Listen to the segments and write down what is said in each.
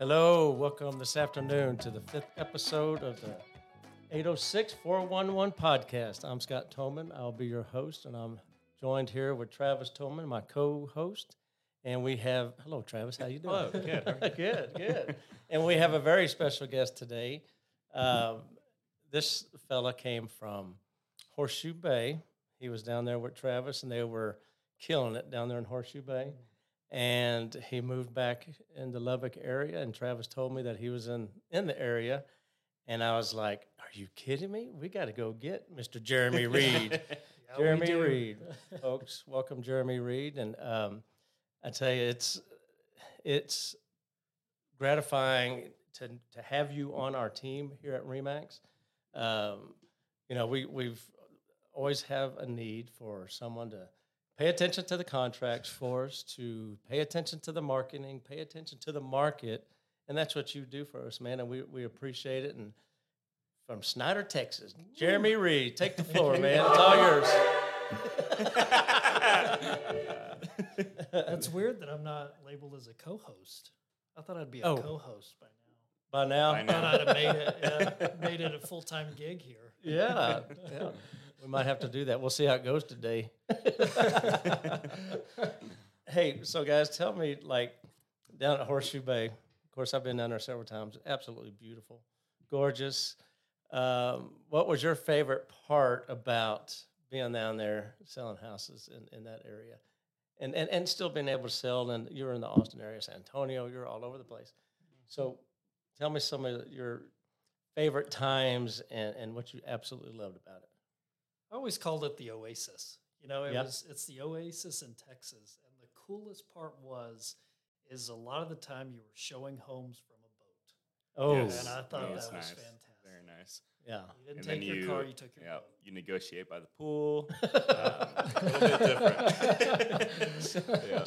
Hello, welcome this afternoon to the fifth episode of the 806 411 podcast. I'm Scott Toman. I'll be your host, and I'm joined here with Travis Toman, my co-host. And we have hello, Travis. How you doing? Hello, good. How are you? good, good. And we have a very special guest today. Um, this fella came from Horseshoe Bay. He was down there with Travis, and they were killing it down there in Horseshoe Bay. And he moved back in the Lubbock area, and Travis told me that he was in in the area. And I was like, "Are you kidding me? We got to go get Mr. Jeremy Reed." Yeah, Jeremy. Reed, folks, welcome Jeremy Reed, and um, I tell you, it's it's gratifying to to have you on our team here at Remax. Um, you know, we we've always have a need for someone to pay attention to the contracts for us, to pay attention to the marketing, pay attention to the market, and that's what you do for us, man. And we we appreciate it. And from Snyder, Texas, Jeremy Reed, take the floor, man. It's all yours. That's weird that I'm not labeled as a co-host. I thought I'd be a Oh. co-host by now. By now, By Thought. I'd have made it, yeah, made it a full-time gig here. Yeah, yeah. We might have to do that. We'll see how it goes today. hey, so guys, tell me, like, down at Horseshoe Bay, of course, I've been down there several times. Absolutely beautiful, gorgeous. Um, what was your favorite part about being down there selling houses in, in that area? And, and, and still being able to sell, and you're in the Austin area, San Antonio, you're all over the place. So tell me some of your favorite times and, and what you absolutely loved about it. I always called it the Oasis. You know, it Yep. was it's the Oasis in Texas, and the coolest part was is a lot of the time you were showing homes from a boat, Oh, Yes. and I thought Oh, that was nice. fantastic. Very nice. yeah. You didn't And take your you, car, you took your yeah, boat. you negotiate by the pool. Um, a little bit different. yeah.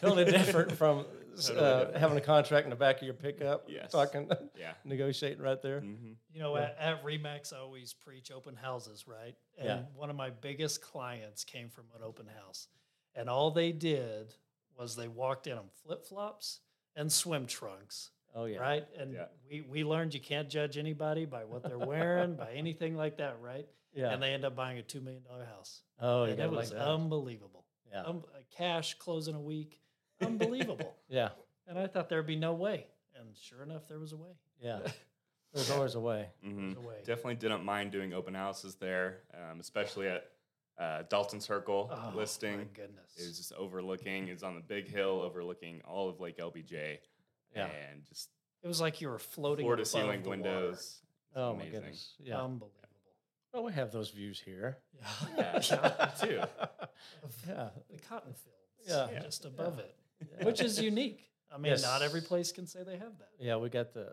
totally different from Totally uh, having a contract in the back of your pickup. Yes. Talking, Yeah. negotiating right there. hmm You know, Yeah. at, at Remax, I always preach open houses, right? And Yeah. one of my biggest clients came from an open house. And all they did was they walked in on flip flops and swim trunks, Oh yeah. right? And Yeah. we, we learned you can't judge anybody by what they're wearing, by anything like that, right? Yeah. And they end up buying a $2 million house. oh, you and got it like was that. unbelievable. yeah. Um, cash closing a week, unbelievable. yeah. and I thought there'd be no way. And sure enough, there was a way. Yeah. There's always a way. hmm There's a way. Definitely didn't mind doing open houses there, um, especially at uh, Dalton Circle listing. Oh, listing. My goodness. It was just overlooking. It was on the big hill overlooking all of Lake LBJ. Yeah. And just It was like you were floating floor to ceiling the water. windows. It's Oh my goodness. Yeah. Unbelievable. well, we have those views here. Yeah. Yeah, too. Yeah. The cotton fields. Yeah. Just above it, Yeah. Which is unique. I mean, not every place can say they have that. Yeah, we got the,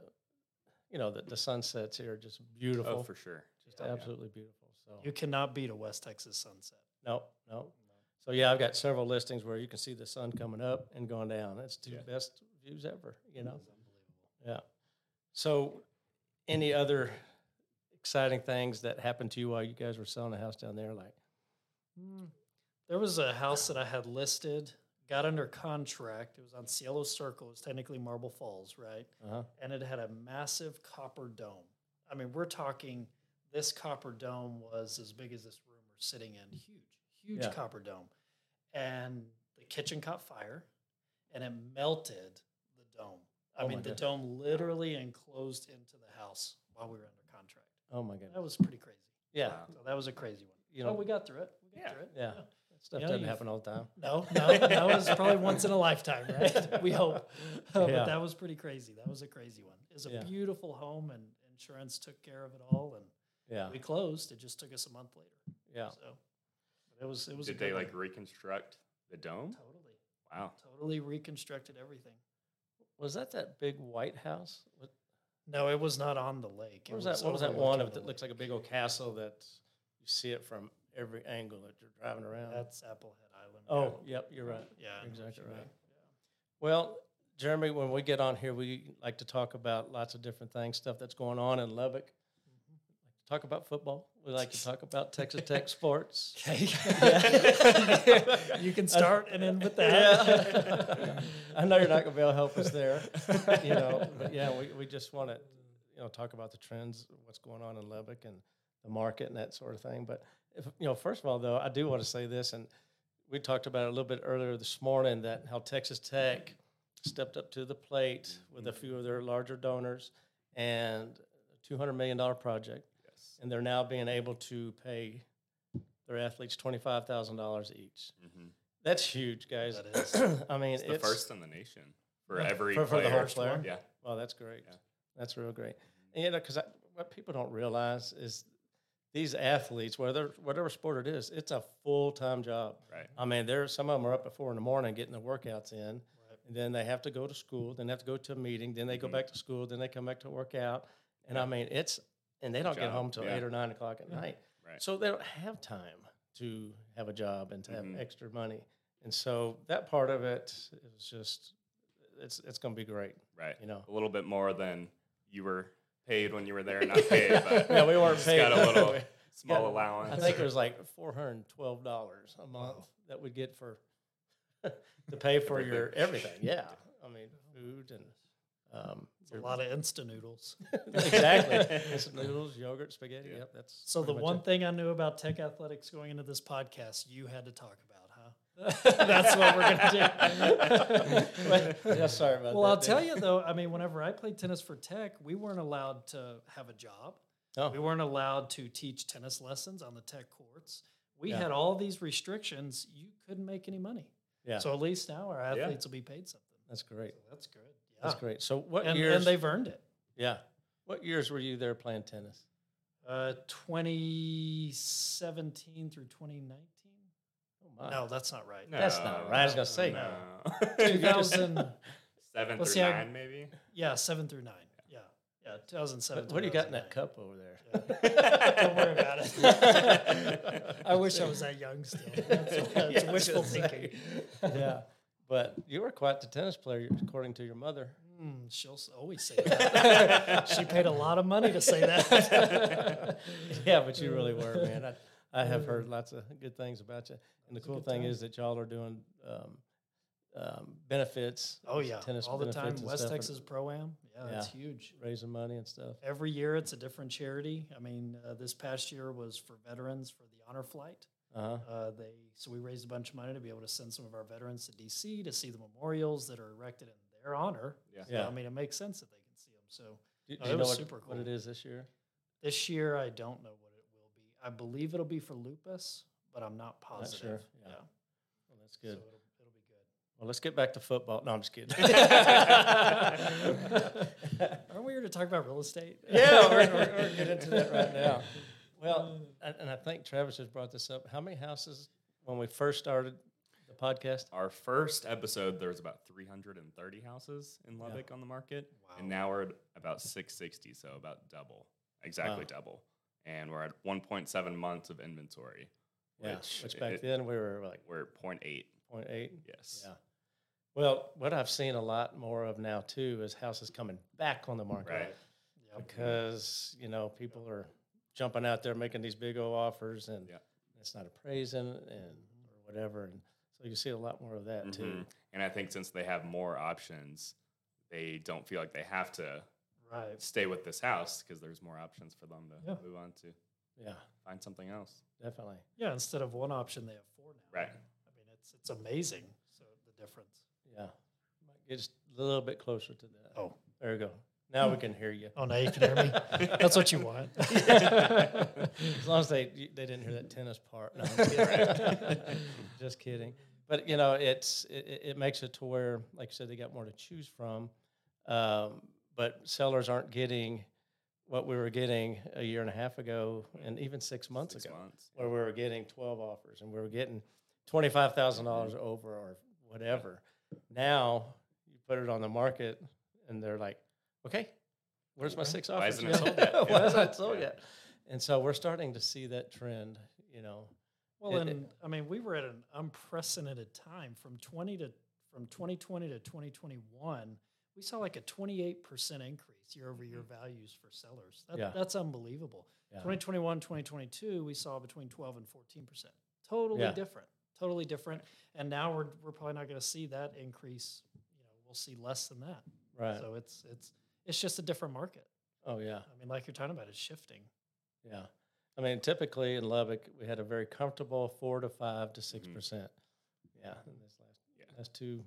you know, the, the sunsets here are just beautiful. Oh, for sure. just Yeah. absolutely beautiful. So You cannot beat a West Texas sunset. no, no. So yeah, I've got several listings where you can see the sun coming up and going down. It's the Yeah. best views ever. You know. It's unbelievable. Yeah. So, any other exciting things that happened to you while you guys were selling a house down there? Like, Mm. There was a house that I had listed, got under contract. It was on Cielo Circle. It was technically Marble Falls, right? uh-huh. and it had a massive copper dome. I mean, we're talking this copper dome was as big as this room we're sitting in. Huge, huge Yeah. copper dome. And the kitchen caught fire and it melted the dome. I Oh mean, the goodness. dome literally enclosed into the house while we were under contract. oh my God. That was pretty crazy. yeah, Wow. So that was a crazy one. You oh, know- we got through it. We got Yeah. through it. yeah. That stuff You know, doesn't you've- happen all the time. No, no, that was probably once in a lifetime, right? We hope. but Yeah. that was pretty crazy. That was a crazy one. It was a Yeah. beautiful home, and insurance took care of it all, and Yeah, we closed. It just took us a month later. yeah. So, but it was it was. a Did they like one. reconstruct the dome? totally, Wow. totally reconstructed everything? Was that that big white house? What, No, it was not on the lake. What was that? What was that one overlooking of the that looks like a big old castle that you see it from every angle that you're driving around? That's Applehead Island. oh, yep, you're right. yeah, you're exactly Horseshoe right. Bay. Well, Jeremy, when we get on here, we like to talk about lots of different things, stuff that's going on in Lubbock. Mm-hmm. Like to talk about football. We like to talk about Texas Tech sports. Okay. you can start and end with that. Yeah. I know you're not going to be able to help us there, you know, but yeah, we, we just want to, you know, talk about the trends, what's going on in Lubbock and the market and that sort of thing. But, if, you know, first of all, though, I do want to say this, and we talked about it a little bit earlier this morning that how Texas Tech stepped up to the plate with a few of their larger donors and a $200 million project. Yes. And they're now being able to pay their athletes $25,000 each. Mhm. That's huge, guys. That is. I mean, It's the first in the nation for Yeah, every for- for the player. whole player? Yeah. Well, that's great. Yeah. That's real great. And you know, because what people don't realize is these athletes, whether whatever sport it is, it's a full time job. Right. I mean, there some of them are up at four in the morning getting the workouts in, Right. and then they have to go to school, then they have to go to a meeting, then they go Mhm. back to school, then they come back to work out, and Yeah. I mean, it's and they don't get home till yeah. eight or nine o'clock at night, Right. so they don't have time to have a job and to have Mhm. extra money, and so that part of it is just it's it's going to be great, Right. you know. A little bit more than you were paid when you were there, not paid. But Yeah, we weren't paid. Got a little small got- allowance. I think it was like four hundred and twelve dollars a month that we get for to pay for your everything. Yeah, I mean food and um, It's a lot of instant noodles. exactly instant noodles, yogurt, spaghetti. Yeah. Yep, that's So the one it. thing I knew about Tech Athletics going into this podcast, you had to talk about, huh? That's what we're gonna do. Well, yeah, sorry about well, that. I'll Dave. tell you though. I mean, whenever I played tennis for Tech, we weren't allowed to have a job. Oh, We weren't allowed to teach tennis lessons on the Tech courts. We Yeah. had all these restrictions. You couldn't make any money. yeah, So at least now our Yeah. athletes will be paid something. that's great. So that's good. Yeah. That's great. So what And, years? and they've earned it. yeah, what years were you there playing tennis? Uh, 2017 through 2019. My, No, that's not right. No, That's not right. I was gonna say. No. 2000. Seven Let's through see, I- nine, maybe. yeah, seven through nine. Yeah, yeah, 2007. what, what do you got in that 2009. cup over there? Don't worry about it. I wish I was that young still. That's, Yeah, that's I was wishful gonna say. thinking. yeah, but you were quite the tennis player, according to your mother. Mm, she'll s- always say that. she paid a lot of money to say that. yeah, but you really were, man. I, I have heard lots of good things about you. And the cool thing time. is that y'all are doing um, um, benefits. Oh yeah, tennis all the time. West stuff Texas Pro Am. Yeah, that's Yeah. huge. raising money and stuff. Every year it's a different charity. I mean, uh, this past year was for veterans for the honor flight. Uh-huh. Uh, they so we raised a bunch of money to be able to send some of our veterans to DC to see the memorials that are erected in their honor. Yeah. So, Yeah. I mean, it makes sense that they can see them. So Do, do it you know was what, super what it cool. is this year? this year, I don't know what it will be. I believe it'll be for lupus, but I'm not positive. sure, yeah. Yeah, Well, that's So good. it'll, it'll be good. Well, let's get back to football. No, I'm just kidding. Aren't we here to talk about real estate? yeah, we're, we're, we're get into that right now. Well, and, and I think Travis has brought this up. How many houses when we first started the podcast? Our first episode, there was about 330 houses in Lubbock on the market, and now we're at about 660, so about double, exactly Wow. double. And we're at 1.7 months of inventory. Yeah, Which which back it- then we were like We're at 0.8. 0.8. Yes. Yeah. Well, what I've seen a lot more of now too is houses coming back on the market Right. Yep. because you know people are jumping out there making these big old offers and Yeah. it's not appraising and or whatever, and so you see a lot more of that too. Mhm. And I think since they have more options, they don't feel like they have to Right. stay with this house because there's more options for them to Yeah. move on to Yeah, find something else. definitely. Yeah. Instead of one option, they have four now. Right. I mean, it's it's amazing. So the difference. Yeah, Might get just a little bit closer to that. Oh. there we go. Now we can hear you. Oh, now you can hear me. That's what you want. as long as they they didn't hear that tennis part. No, I'm kidding. just kidding. But you know, it's it, it- it makes it to where, like I said, they got more to choose from. Um, but sellers aren't getting what we were getting a year and a half ago, and even six months Six ago, months. where we were getting twelve offers and we were getting twenty five thousand dollars mm-hmm. over or whatever. Now you put it on the market, and they're like, "Okay, where's my Okay. six Why offers? isn't it sold yet?" Why Yeah. isn't it sold Yeah. yet?" And so we're starting to see that trend. You know, Well, It- it- and I mean, we were at an unprecedented time from 20 to from 2020 to 2021. We saw like a 28% increase year over year values for sellers. That, Yeah. That's unbelievable. Yeah. 2021, 2022, we saw between 12 and 14%. Totally Yeah. different. Totally different. And now we're, we're probably not going to see that increase. You know, we'll see less than that. Right. So it's it's it's just a different market. oh yeah. I mean, like you're talking about, it's shifting. Yeah. I mean, typically in Lubbock, we had a very comfortable four to five to 6 Mhm. percent. Yeah. And this last, Yeah. last two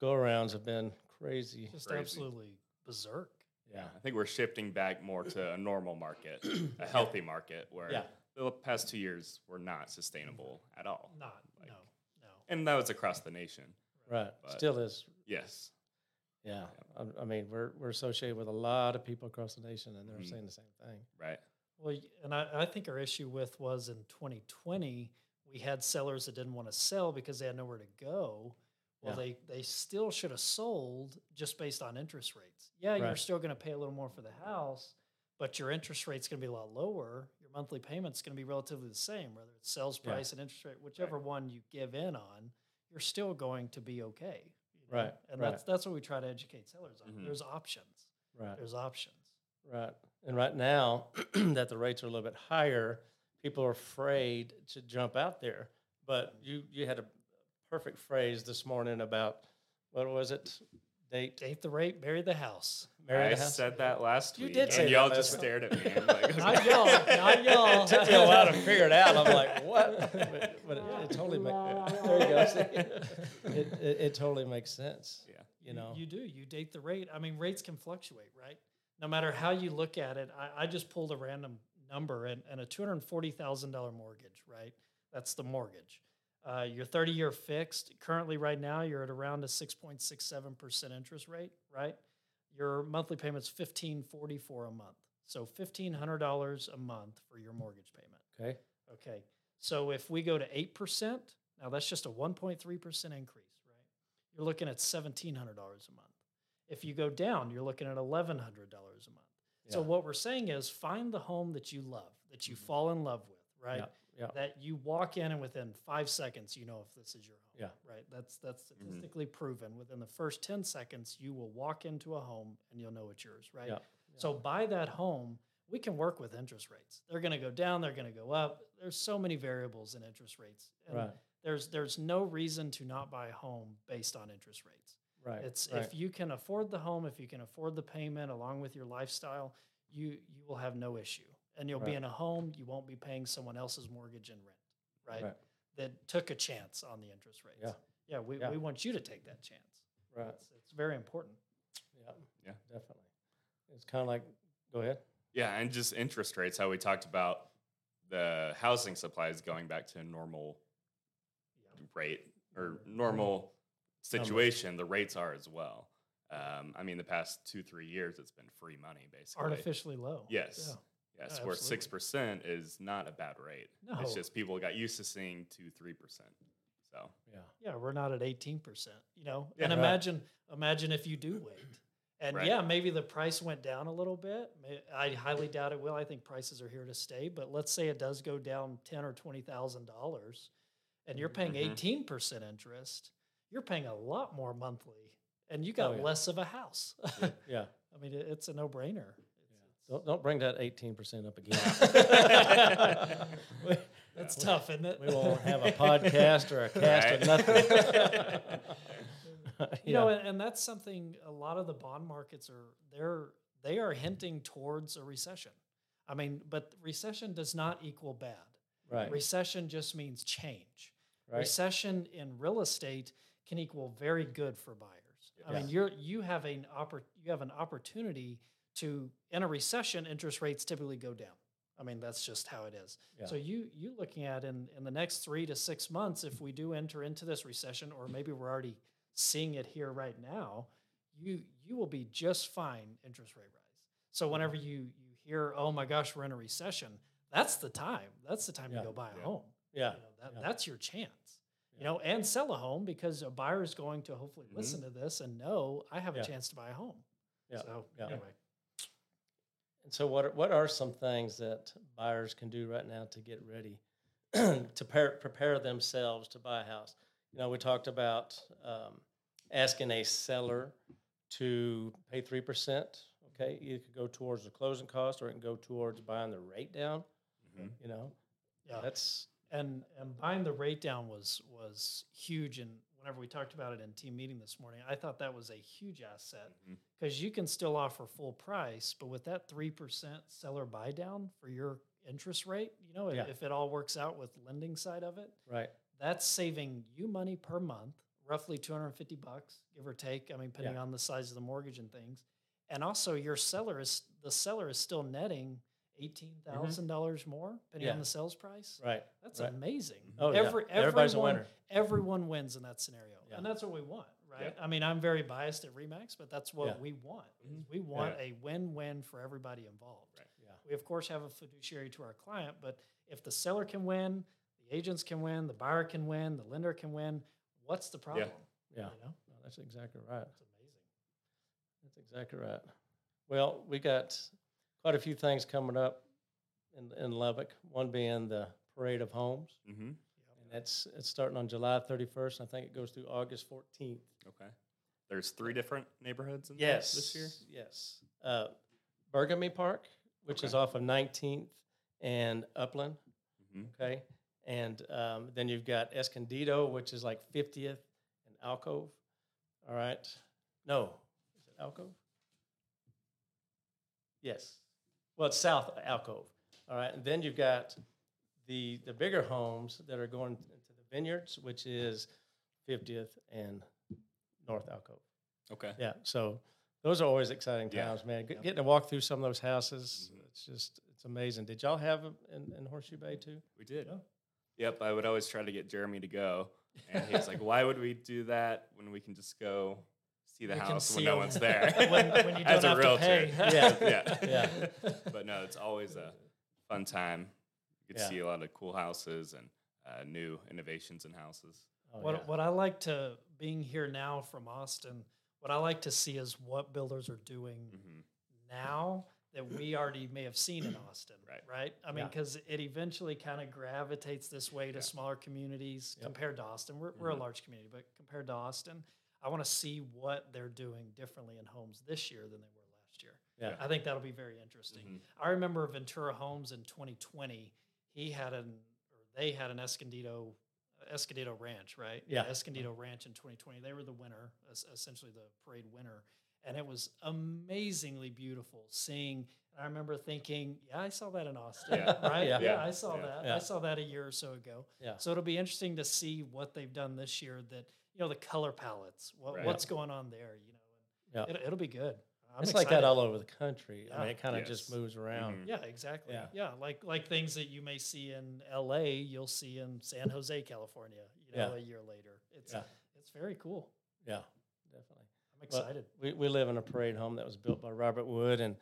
go arounds have been crazy. Just Crazy. absolutely berserk. Yeah. I think we're shifting back more to a normal market, a healthy market where Yeah. the past two years were not sustainable at all. Not Like- no no. And that was across the nation. Right. But- Still is. Yes. Yeah. I, I mean, we're, we're associated with a lot of people across the nation and they're Mhm. saying the same thing. Right. Well, and I, I think our issue with was in 2020, we had sellers that didn't want to sell because they had nowhere to go. Well, Yeah. they, they still should have sold just based on interest rates. Yeah, you're still going to pay a little more for the house, but your interest rate's going to be a lot lower. Your monthly payment's going to be relatively the same, whether it's sales Yeah. price and interest rate, whichever one you give in on, you're still going to be okay. you know? Right, And right. that's that's what we try to educate sellers on. Mhm. There's options. Right. There's options. Right. And right now that the rates are a little bit higher, people are afraid to jump out there. But you, you had a perfect phrase this morning about what was it? Date, Date the rate, marry the house. marry I the house. said that last You week. did say and y'all just week. stared at me. I'm like, Not y'all, not y'all. It took me a while to figure it out. I'm like, what? But, but it, it totally makes. There you go. see? It, it, it totally makes sense. Yeah. You know. You do. You date the rate. I mean, rates can fluctuate, right? No matter how you look at it. I, I just pulled a random number and, and a $240,000 mortgage, right? That's the mortgage. Uh, your 30 year fixed, currently right now, you're at around a 6.67% interest rate, right? Your monthly payment's 1544 a month. So $1,500 a month for your mortgage payment. okay. Okay. So if we go to 8%, now that's just a 1.3% increase, right? You're looking at $1,700 a month. If you go down, you're looking at $1,100 a month. So what we're saying is find the home that you love, that you fall in love with, right? Yeah. Yeah. That you walk in and within five seconds you know if this is your home. Yeah. Right. That's that's mm-hmm. statistically proven. Within the first 10 seconds, you will walk into a home and you'll know it's yours, right? Yeah. So buy that home. We can work with interest rates. They're going to go down. They're going to go up. There's so many variables in interest rates. And Right. There's there's no reason to not buy a home based on interest rates. Right. It's right. if you can afford the home, if you can afford the payment along with your lifestyle, you you will have no issue. And you'll be in a home, you won't be paying someone else's mortgage and rent, right? Right. That took a chance on the interest rates. Yeah. Yeah, we, Yeah. we want you to take that chance. Right. It's, it's very important. Yeah. Yeah. Definitely. It's kind of like, go ahead. Yeah, and just interest rates, how we talked about the housing supplies going back to a normal rate or normal situation, the rates are as well. Um, I mean, the past two, three years, it's been free money, basically. Artificially low. Yes. Yeah. Yes, Yeah, where 6% is not a bad rate. No. It's just people got used to seeing 2 3%. So, Yeah. Yeah, we're not at eighteen percent, you know. Yeah. and Right. imagine, imagine if you do wait, and Right. yeah, maybe the price went down a little bit. I highly doubt it will. I think prices are here to stay. But let's say it does go down ten or twenty thousand dollars, and you're paying Mhm. 18 percent interest. You're paying a lot more monthly, and you got Oh, yeah. less of a house. Yeah. I mean, it's a no brainer. Don't, don't bring that 18% up again. we, That's tough, isn't it? we won't have a podcast or a cast or Right. nothing. you know, and, and that's something a lot of the bond markets are they're they are hinting towards a recession. I mean, but recession does not equal bad. right. Recession just means change. Right. Recession in real estate can equal very good for buyers. I mean, you're you have an oppor- you have an opportunity to in a recession, interest rates typically go down. I mean, that's just how it is. Yeah. So you you looking at in in the next three to six months, if we do enter into this recession, or maybe we're already seeing it here right now, you you will be just fine interest rate rise. So whenever you you hear, oh my gosh, we're in a recession, that's the time. That's the time Yeah. to go buy a Yeah. home. Yeah. You know, that, yeah. That's your chance. You know, and sell a home because a buyer is going to hopefully Mhm. listen to this and know I have a chance to buy a home. Yeah. So Yeah. anyway, And so, what are, what are some things that buyers can do right now to get ready to prepare, prepare themselves to buy a house? You know, we talked about um, asking a seller to pay three percent. Okay, it could go towards the closing cost, or it can go towards buying the rate down. Mhm. You know, Yeah. that's and and buying the rate down was was huge and whenever we talked about it in team meeting this morning i thought that was a huge asset mm-hmm. because you can still offer full price but with that 3% seller buy down for your interest rate you know Yeah. if it all works out with lending side of it right. that's saving you money per month roughly 250 bucks give or take i mean depending Yeah. on the size of the mortgage and things and also your seller is the seller is still netting $18000 more depending Yeah. on the sales price Right. that's right. amazing. Oh, yeah. Every, Everybody's a everyone, winner. Everyone wins in that scenario, Yeah. and that's what we want, right? Yeah. I mean, I'm very biased at Remax, but that's what Yeah. we want. Mhm. We want a win-win for everybody involved. Right. Yeah. We of course have a fiduciary to our client, but if the seller can win, the agents can win, the buyer can win, the lender can win. What's the problem? Yeah. You know, No, that's exactly right. it's amazing. That's exactly right. Well, we got quite a few things coming up in, in Lubbock. One being the Parade of Homes, Mm-hmm. and that's it's starting on July 31st. I think it goes through August 14th. Okay. There's three different neighborhoods in Yes, this year. Yes, uh, Bergamy Park, which is off of 19th and Upland. hmm Okay, and um, then you've got Escondido, which is like 50th and Alcove. All right, no, is it Alcove? Yes, well, it's South Alcove. All right, and then you've got the the bigger homes that are going into the vineyards, which is 50th and North Alcove. Okay. Yeah, so those are always exciting Yeah. times, man. Get- Getting to walk through some of those houses, Mhm. it's just it's amazing. Did y'all have them in, in Horseshoe Bay too? We did. Yeah. Yep. I would always try to get Jeremy to go, and he was like, "Why would we do that when we can just go see the We can house when no 'em one's there?" when, when you As don't a have realtor. to pay. Yeah, yeah, yeah. But no, it's always a fun time. You get Yeah. see a lot of cool houses and uh, new innovations in houses. Oh, what, yeah. what I like to being here now from Austin, what I like to see is what builders are doing hmm now that we already may have seen in Austin, Right. Right. I mean, Yeah. because it eventually kind of gravitates this way to Yeah. smaller communities Yep. compared to Austin. We're, we're a Mhm. large community, but compared to Austin, I want to see what they're doing differently in homes this year than they were last year. Yeah. I think that'll be very interesting. Mhm. I remember Ventura Homes in 2020. He had an, or they had an Escondido, Escondido Ranch, right? Yeah. Escondido Ranch in 2020. They were the winner, essentially the parade winner, and it was amazingly beautiful seeing. I remember thinking, yeah, I saw that in Austin, Yeah. right? Yeah. Yeah. I saw Yeah. that. I saw that a year or so ago. yeah, So it'll be interesting to see what they've done this year. That you know the color palettes, what, Right. what's going on there. You know, yeah. it, it'll be good. I'm it's like that all over the country. I mean, it kind of just moves around. Mhm. Yeah, exactly. Yeah. Yeah. like like things that you may see in LA, you'll see in San Jose, California, you know, Yeah. a year later. It's Yeah. it's very cool. Yeah, definitely. I'm Well, excited. we, we live in a parade home that was built by Robert Wood, and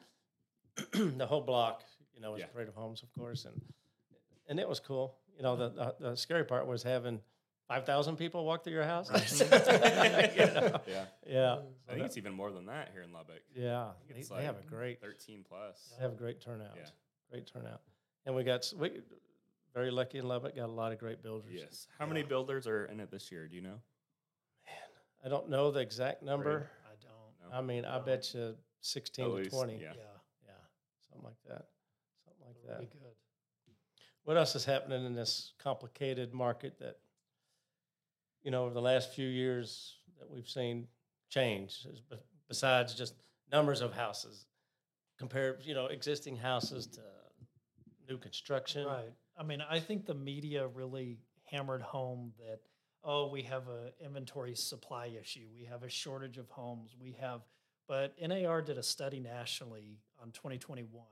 the whole block, you know, was Yeah. a parade of homes, of course, and and it was cool. You know, the the, the scary part was having five thousand people walk through your house. You know? Yeah. Yeah, I think that- it's even more than that here in Lubbock. yeah. think They, it's they have a great 13 plus. they have a great turnout. Yeah. Great turnout, and we got we very lucky in Lubbock. Got a lot of great builders. Yes. How many builders are in it this year? Do you know? Man, I don't know the exact number. I don't. No. I mean, I bet you sixteen At to least, twenty. yeah. Yeah, Yeah, something like that. Something like it'll that. be good. What else is happening in this complicated market that, you know, over the last few years that we've seen change, besides just numbers of houses, compared, you know, existing houses to new construction? Right. I mean, I think the media really hammered home that oh, we have a inventory supply issue, we have a shortage of homes, we have. But NAR did a study nationally on 2021.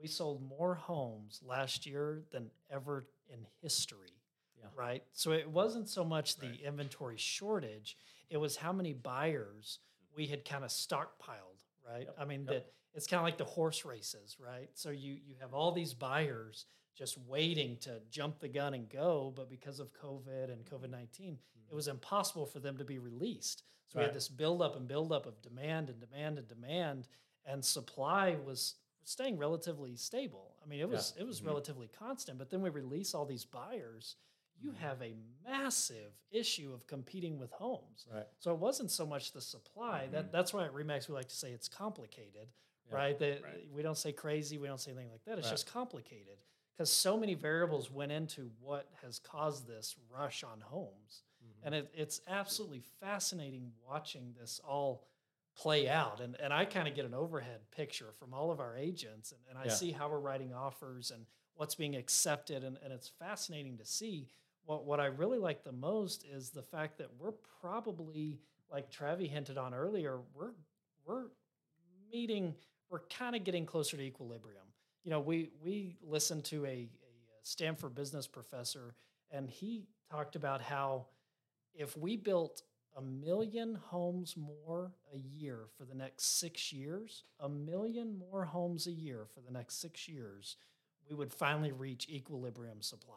We sold more homes last year than ever in history. Yeah. Right. So it wasn't so much the Right. inventory shortage; it was how many buyers we had kind of stockpiled. Right. Yep, I mean yep. that it's kind of like the horse races, right? So you you have all these buyers just waiting to jump the gun and go, but because of COVID and COVID 19 it was impossible for them to be released. So we had this buildup and buildup of demand and demand and demand, and supply was staying relatively stable. I mean, it was it was Mhm. relatively constant. But then we release all these buyers. You have a massive issue of competing with homes. Right. So it wasn't so much the supply. That that's why at Remax we like to say it's complicated, Yeah. right? That Right. we don't say crazy, we don't say anything like that. It's Right. just complicated because so many variables went into what has caused this rush on homes, Mm-hmm. and it, it's absolutely fascinating watching this all play out. And and I kind of get an overhead picture from all of our agents, and, and I Yeah. see how we're writing offers and what's being accepted, and, and it's fascinating to see what what I really like the most is the fact that we're probably like Travi hinted on earlier, we're we're meeting, we're kind of getting closer to equilibrium. You know, we we listened to a, a Stanford business professor, and he talked about how if we built a million homes more a year for the next six years, a million more homes a year for the next six years, we would finally reach equilibrium supply.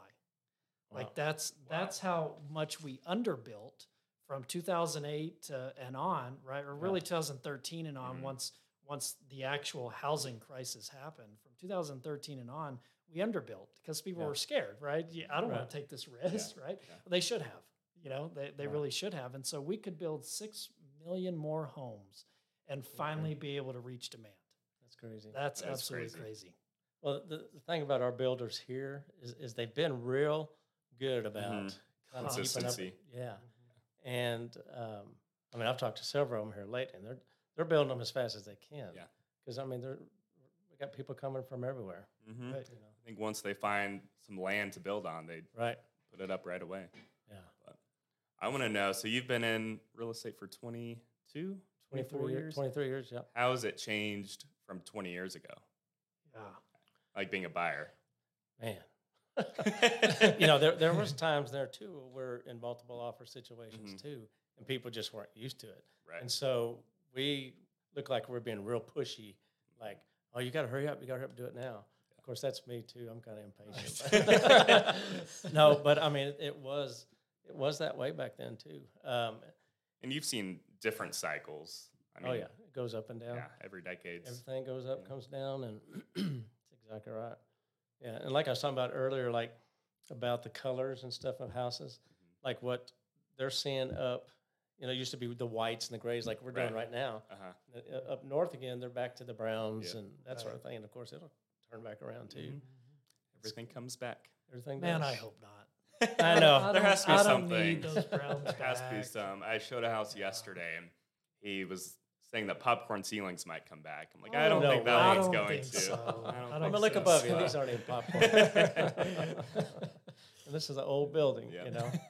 Wow. Like that's that's how much we underbuilt from 2008 to, and on, right? Or really 2013 and on. Mhm. Once once the actual housing crisis happened, from 2013 and on, we underbuilt because people Yeah. were scared, right? Yeah, I don't want to take this risk, right? Yeah. They should have, you know, they, they Right. really should have. And so we could build six million more homes and finally be able to reach demand. That's crazy. That's, That's absolutely crazy. crazy. Well, the, the thing about our builders here is, is they've been real good about kind of keeping up. Consistency. Yeah, and um, I mean, I've talked to several of them here lately, and they're they're building them as fast as they can. Yeah. because I mean, they're we got people coming from everywhere. hmm Right. You know, I think once they find some land to build on, they right? put it up right away. Yeah, I want to know. So you've been in real estate for 22, 24 23 years. Twenty three years. Yeah, How has it changed from 20 years ago? Yeah. Like being a buyer. man. you know, there there was times there too where we're in multiple offer situations Mhm. too, and people just weren't used to it. Right. And so we look like we're being real pushy, like, oh, you got to hurry up, you got to hurry up, do it now. Of course, that's me too. I'm kind of impatient. no, but I mean, it was it was that way back then too. Um, and you've seen different cycles. I mean, oh yeah, it goes up and down. yeah, every decade's. Everything goes up, Yeah. comes down, and it's exactly right. Yeah, and like I was talking about earlier, like about the colors and stuff of houses, Mm-hmm. like what they're seeing up. You know, it used to be the whites and the grays, like we're doing Right. right now. Uh-huh. Uh, up north again, they're back to the browns Yeah. and that sort of thing. And of course, it'll turn back around too. Mhm. Everything comes back. Everything. Man, does. I hope not. I know. I There has to be I don't something. need those browns There has to be some. I showed a house yesterday, and he was saying that popcorn ceilings might come back. I'm like, I don't no think that I one's going think to. so. I don't I think don't I'm gonna look so. above you. These aren't even popcorn. and this is an old building, yeah. you know.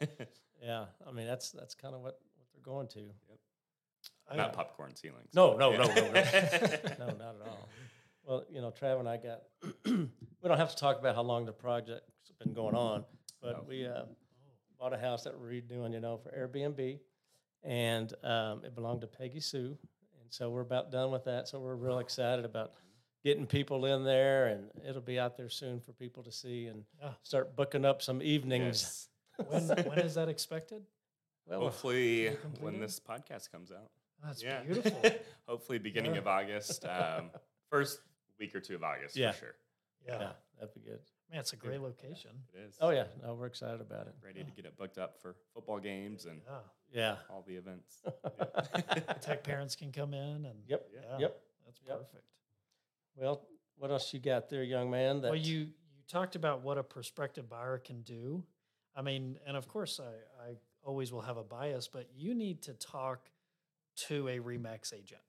Yeah, I mean that's that's kind of what, what they're going to. I- Not popcorn ceilings. No, no, no, no, no, no, not at all. Well, you know, Trav and I got. we don't have to talk about how long the project's been going on, but No. we uh, bought a house that we're redoing, you know, for Airbnb, and um, it belonged to Peggy Sue, and so we're about done with that. So we're real excited about getting people in there, and it'll be out there soon for people to see and Yeah. start booking up some evenings. Yes. when, when is that expected? Well, Hopefully, when this podcast comes out. That's yeah. beautiful. Hopefully, beginning Yeah. of August. Um, first week or two of August, Yeah. for sure. Yeah. yeah, that'd be good. Man, it's a great location. It is. Oh yeah, no, we're excited about it. Ready to get it booked up for football games and Yeah. Yeah. all the events. Tech parents can come in and Yep. yeah, Yep. that's Yep. perfect. Well, what else you got there, young man? That Well, you you talked about what a prospective buyer can do. I mean, and of course, I, I always will have a bias, but you need to talk to a Remax agent.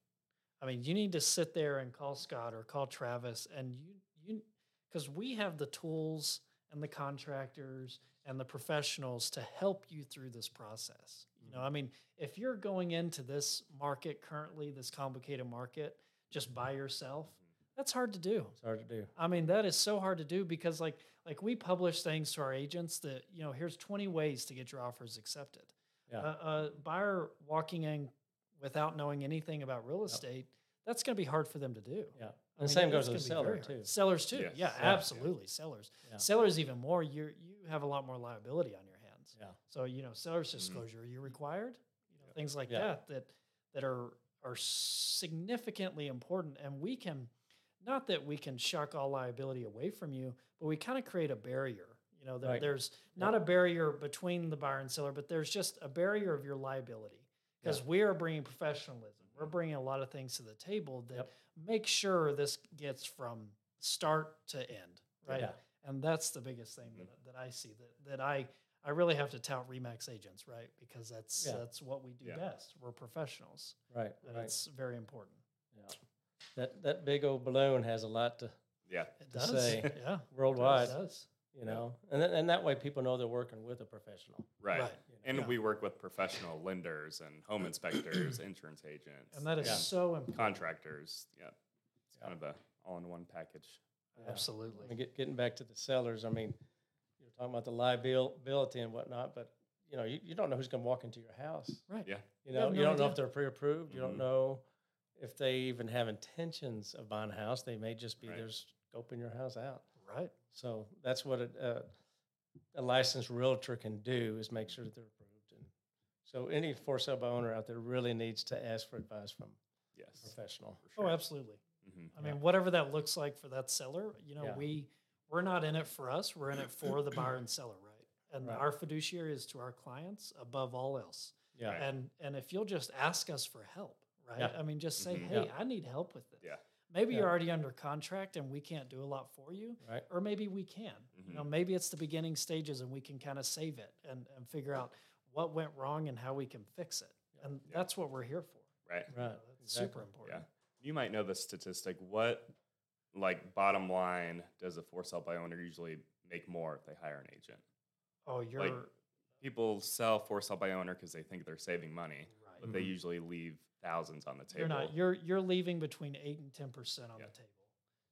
I mean, you need to sit there and call Scott or call Travis, and you you because we have the tools and the contractors and the professionals to help you through this process. You know, mm-hmm. I mean, if you're going into this market currently, this complicated market, just by mm-hmm. yourself, that's hard to do. it's hard to do. I mean, that is so hard to do because like like we publish things to our agents that you know here's 20 ways to get your offers accepted. Yeah. A, a buyer walking in without knowing anything about real estate, that's going to be hard for them to do. Yeah. And the mean, same goes to the seller too. Sellers too. Yes. Yeah, Yeah. absolutely. Sellers. Yeah. Sellers even more. You you have a lot more liability on your hands. Yeah. So you know, seller's mm-hmm. disclosure, are you required? You know, things like Yeah. that that that are are significantly important, and we can not that we can shuck all liability away from you, but we kind of create a barrier. You know, there, Right. there's not a barrier between the buyer and seller, but there's just a barrier of your liability because we are bringing professionalism. We're bringing a lot of things to the table that Yep. make sure this gets from start to end, right? Yeah. And that's the biggest thing mm-hmm. that, that I see that, that I I really have to tout Remax agents, right? Because that's Yeah. that's what we do Yeah. best. We're professionals, Right, and right. it's very important. Yeah. That, that big old balloon has a lot to Yeah. It To does, say yeah, worldwide, It does. You know, and, then, and that way people know they're working with a professional. Right. Right. And Yeah. we work with professional lenders and home inspectors, insurance agents, And that is Yeah. so important. contractors. Yeah. It's Yeah. kind of a all-in-one package. Yeah. Absolutely. I mean, get, getting back to the sellers, I mean, you're talking about the liability and whatnot, but you know, you, you don't know who's going to walk into your house. Right. Yeah. You You know, have you don't know if they're pre-approved. You don't mm-hmm. know if they even have intentions of buying a house. They may just be Right. there scoping your house out. Right. So that's what a, a, a licensed realtor can do is make sure that they're approved. And so any for sale by owner out there really needs to ask for advice from a Yes. professional. For Oh, sure. absolutely. Mhm. I Yeah. mean, whatever that looks like for that seller, you know, Yeah. we we're not in it for us. We're in it for the buyer and seller, right? And Right. our fiduciary is to our clients above all else. Yeah. And and if you'll just ask us for help, right? Yeah. I mean, just say, Mhm. hey, Yeah. I need help with this. Yeah. Maybe Yeah. you're already under contract and we can't do a lot for you, Right. or maybe we can. You know, maybe it's the beginning stages and we can kind of save it and, and figure out what went wrong and how we can fix it. And Yeah. that's what we're here for. Right. Right. That's super exactly. important. Yeah. You might know the statistic. What, like, bottom line, does a for sale by owner usually make more if they hire an agent? Oh, you're like, People sell for sale by owner because they think they're saving money, right. but they Mhm. usually leave thousands on the table. You're not. You're you're leaving between eight and ten percent on Yeah. the table.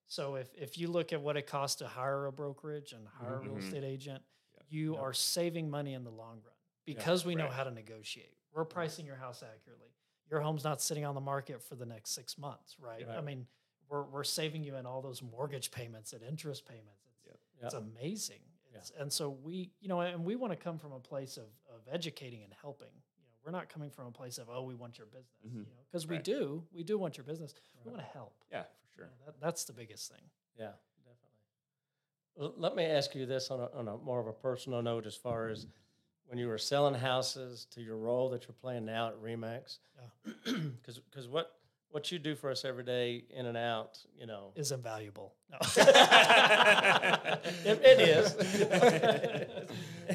So if if you look at what it costs to hire a brokerage and hire a real Mhm. estate agent, Yeah. you Yeah. are saving money in the long run because we know Right. how to negotiate. We're pricing your house accurately. Your home's not sitting on the market for the next six months, right? I mean, we're we're saving you in all those mortgage payments and interest payments. It's Yep. it's Yep. amazing. Yeah. It's, And so we, you know, and we want to come from a place of, of educating and helping. You know, we're not coming from a place of, oh, we want your business, you Mhm. know, because we do, we do want your business. We want to help. Yeah, for You sure. know, that, that's the biggest thing. Yeah, definitely. Well, let me ask you this on a, on a more of a personal note as far as when you were selling houses to your role that you're playing now at Remax. Because because what what you do for us every day in and out, you know, Is invaluable. No. it, it is.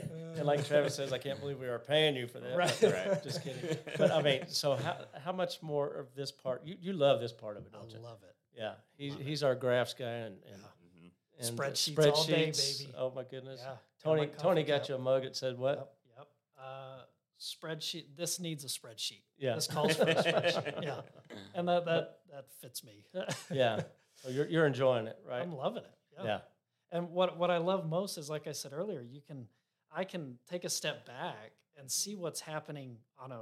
and like Travis says, I can't believe we are paying you for that. Right. but- Right. Just kidding. But I mean, so how how much more of this part? You you love this part of it, I don't you? love it. Yeah, he's Love it. he's our graphs guy and, and, Mhm. and the Spreadsheets all day, spreadsheets. baby. Oh my goodness. Yeah. Tony my Tony got cup. you a mug that said what? Yep. Yep. Uh, spreadsheet. This needs a spreadsheet. Yeah. This calls for a spreadsheet. Yeah. And that that that fits me. yeah. So you're you're enjoying it, right? I'm loving it. Yeah. yeah. And what what I love most is, like I said earlier, you can I can take a step back and see what's happening on a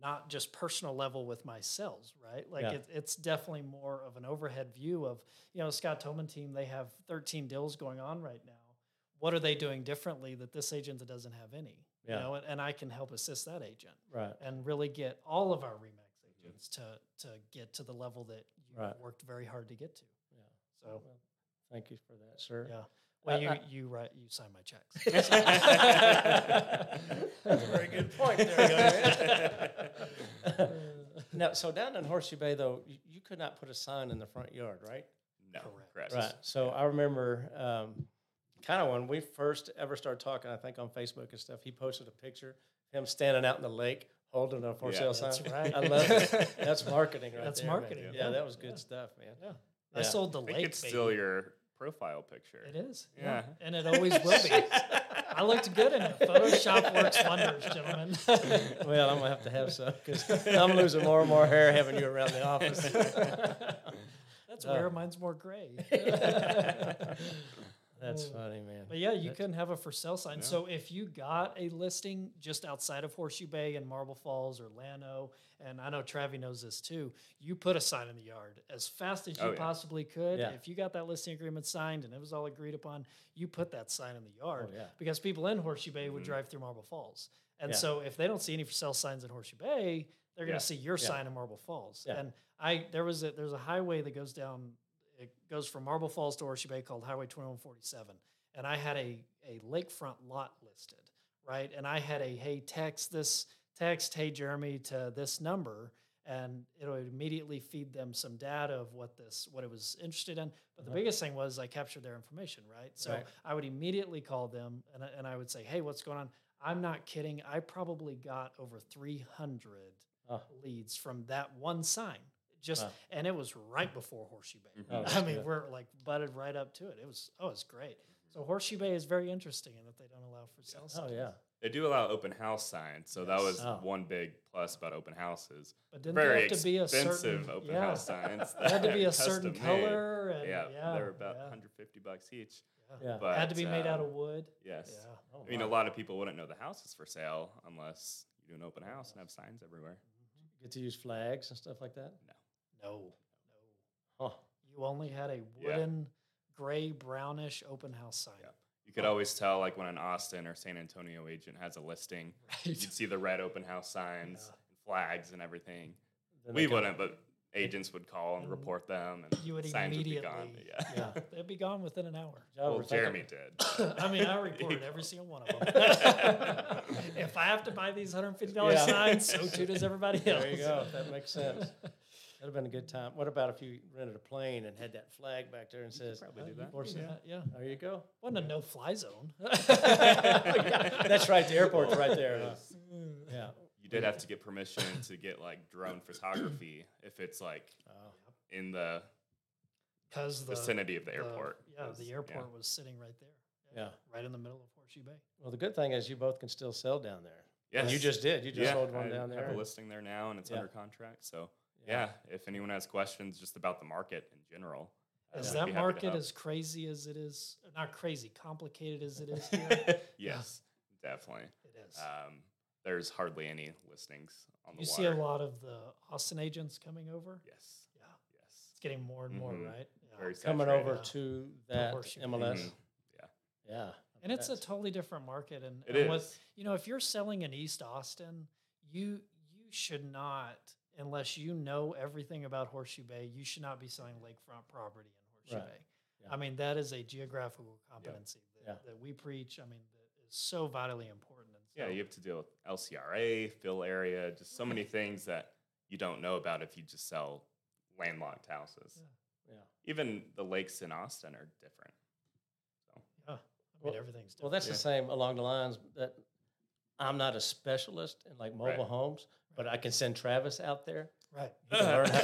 not just personal level with myself, right? Like Yeah. it, it's definitely more of an overhead view of you know Scott Toman team. They have 13 deals going on right now. What are they doing differently that this agent that doesn't have any? Yeah. You know, and, and I can help assist that agent Right. and really get all of our Remax mm-hmm. agents to to get to the level that you've Right. worked very hard to get to. Yeah. So Well, thank you for that, sir. yeah. Well, you you write you sign my checks. That's a very good point there. young man. now, so down in Horseshoe Bay, though, you, you could not put a sign in the front yard, right? No, Correct. correct. Right. So I remember um, kind of when we first ever started talking, I think on Facebook and stuff, he posted a picture of him standing out in the lake holding a for Yeah. sale That's sign. right. I love it. That's marketing right That's there. marketing, Yeah, yeah. that was good Yeah. stuff, man. yeah. I sold the I think lake. it's still your profile picture. It is. Yeah. And it always will be. I looked good in it. Photoshop works wonders, gentlemen. Well, I'm gonna have to have some because I'm losing more and more hair having you around the office. That's Uh. where mine's more gray. That's funny, man. But yeah, you That's- couldn't have a for sale sign. No. So if you got a listing just outside of Horseshoe Bay and Marble Falls or Llano, and I know Travi knows this too, you put a sign in the yard as fast as you Oh, yeah. possibly could. Yeah. If you got that listing agreement signed and it was all agreed upon, you put that sign in the yard Oh, yeah. because people in Horseshoe Bay would Mhm. drive through Marble Falls. And so if they don't see any for sale signs in Horseshoe Bay, they're going to see your sign in Marble Falls. And I there was a there's a highway that goes down it goes from Marble Falls to Horseshoe Bay called Highway 2147 and I had a a lakefront lot listed, right? And I had a hey text this text hey Jeremy to this number, and it would immediately feed them some data of what this what it was interested in. But the Uh-huh. biggest thing was I captured their information, right? So Right. I would immediately call them and I, and I would say, hey, what's going on? I'm not kidding. I probably got over 300 Oh. leads from that one sign. Just Wow. and it was right before Horseshoe Bay. Mhm. Oh, I mean, good. we're like butted right up to it. It was oh, it's great. So Horseshoe Bay is very interesting in that they don't allow for sale. Oh signs. yeah. They do allow open house signs, so that was Oh. one big plus about open houses. but didn't Very have to be a expensive certain open yeah, house signs. It had to be a certain color and Yeah, yeah, they were about yeah, 150 bucks each. yeah. Yeah. But had to be made out um, of wood. Yes. Yeah. Oh, I mean, a lot of people wouldn't know the house is for sale unless you do an open house and have signs everywhere. Get to use flags and stuff like that. No, no. Oh, You only had a Yeah. wooden, gray, brownish open house sign. Yeah. You could always tell, like when an Austin or San Antonio agent has a listing, Right. you'd see the red open house signs, Yeah. and flags, and everything. then we they come- wouldn't, but agents would call and And report them, and You would signs immediately. would be gone. Yeah. Yeah. They'd be gone within an hour. Joe, well, we're Jeremy did. I mean, I reported every single one of them. if I have to buy these $150 Yeah. signs, so too does everybody else. There you go. That makes sense. That'd have been a good time. What about if you rented a plane and had that flag back there and says, probably do that. could Horse- do that, yeah. "There you go." Wasn't a no-fly zone. That's right. The airport's right there. huh? Yeah. You did have to get permission to get like drone photography if it's like Oh, in the Because the vicinity of the the- airport. yeah, 'cause, the airport was sitting right there. Yeah. right in the middle of Horseshoe Bay. well, the good thing is you both can still sell down there. Yes. And you just did. You just yeah, sold one I down there. have a listing there now, and it's Yeah. under contract. So yeah. if anyone has questions just about the market in general, Is that market as crazy as it is? Not crazy, complicated as it is here. yes, definitely. it is. Um, there's hardly any listings on the you water. see a lot of the Austin agents coming over. Yes, Yeah, yes. it's getting more and more, Mhm. right? Yeah. Very Coming saturated. over Yeah. to that Horseshoe Bay. MLS. Mhm. Yeah. and it's a totally different market. And, It and what- is. you know, if you're selling in East Austin, you you should not, unless you know everything about Horseshoe Bay, you should not be selling lakefront property in Horseshoe Right. Bay. Yeah. I mean, that is a geographical competency that, Yeah. that we preach. I mean, that is so vitally important. And Yeah, you have to deal with LCRA, fill area, just so many things that you don't know about if you just sell landlocked houses. Yeah. Yeah. Even the lakes in Austin are different. So yeah, I mean, Well- everything's different. Well, that's Yeah. the same along the lines that I'm not a specialist in like mobile Right. homes, but I can send Travis out there. right. He can learn how.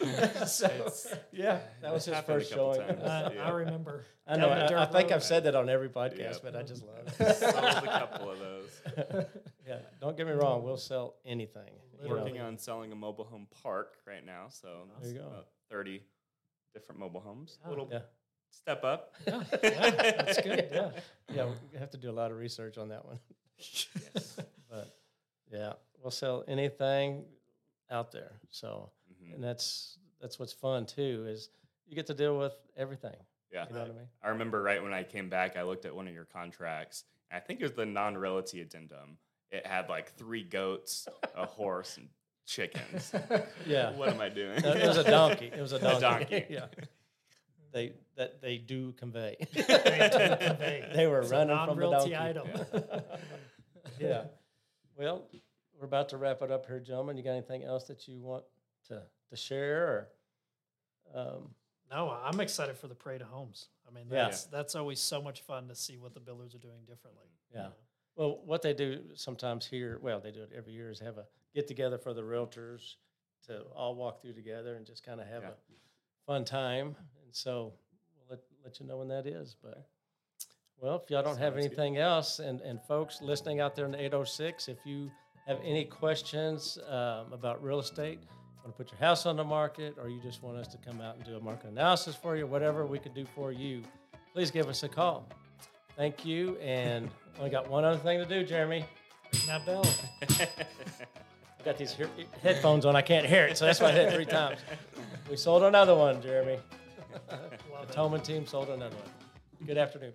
so, yeah, that was his first showing. times. Uh, I, Yeah. I remember. I know. I, I think. I've said that on every podcast, Yeah. but I just love it. Sold a it. couple of those. yeah, don't get me wrong. We'll sell anything. you know. Working on selling a mobile home park right now, so There you go. about thirty different mobile homes. Yeah. Little Yeah. Step up. Yeah, yeah, that's good. Yeah. Yeah, we have to do a lot of research on that one. Yes. But yeah, we'll sell anything out there. So, Mhm. and that's that's what's fun too is you get to deal with everything. Yeah. You know what I mean? I remember right when I came back, I looked at one of your contracts. I think it was the non-realty addendum. It had like three goats, a horse, and chickens. Yeah. What am I doing? No, it was a donkey. It was a donkey. donkey. yeah. They that they do convey. They do convey. They were It's running from the non-realty donkey. item. yeah. Well, we're about to wrap it up here, gentlemen. You got anything else that you want to to share or um, No, I'm excited for the parade of homes. I mean, Yeah. that's that's always so much fun to see what the builders are doing differently. you Yeah. know. Well, what they do sometimes here, well, they do it every year, is have a get together for the realtors to all walk through together and just kind of have Yeah. a fun time. So we'll let, let you know when that is. But well, if y'all don't have anything else, and, and folks listening out there in the 806, if you have any questions um, about real estate, want to put your house on the market, or you just want us to come out and do a market analysis for you, whatever we can do for you, please give us a call. Thank you. And only got one other thing to do, Jeremy. That bell. I got these headphones on. I can't hear it, so that's why I hit three times. We sold another one, Jeremy. Love team sold another one. Good afternoon.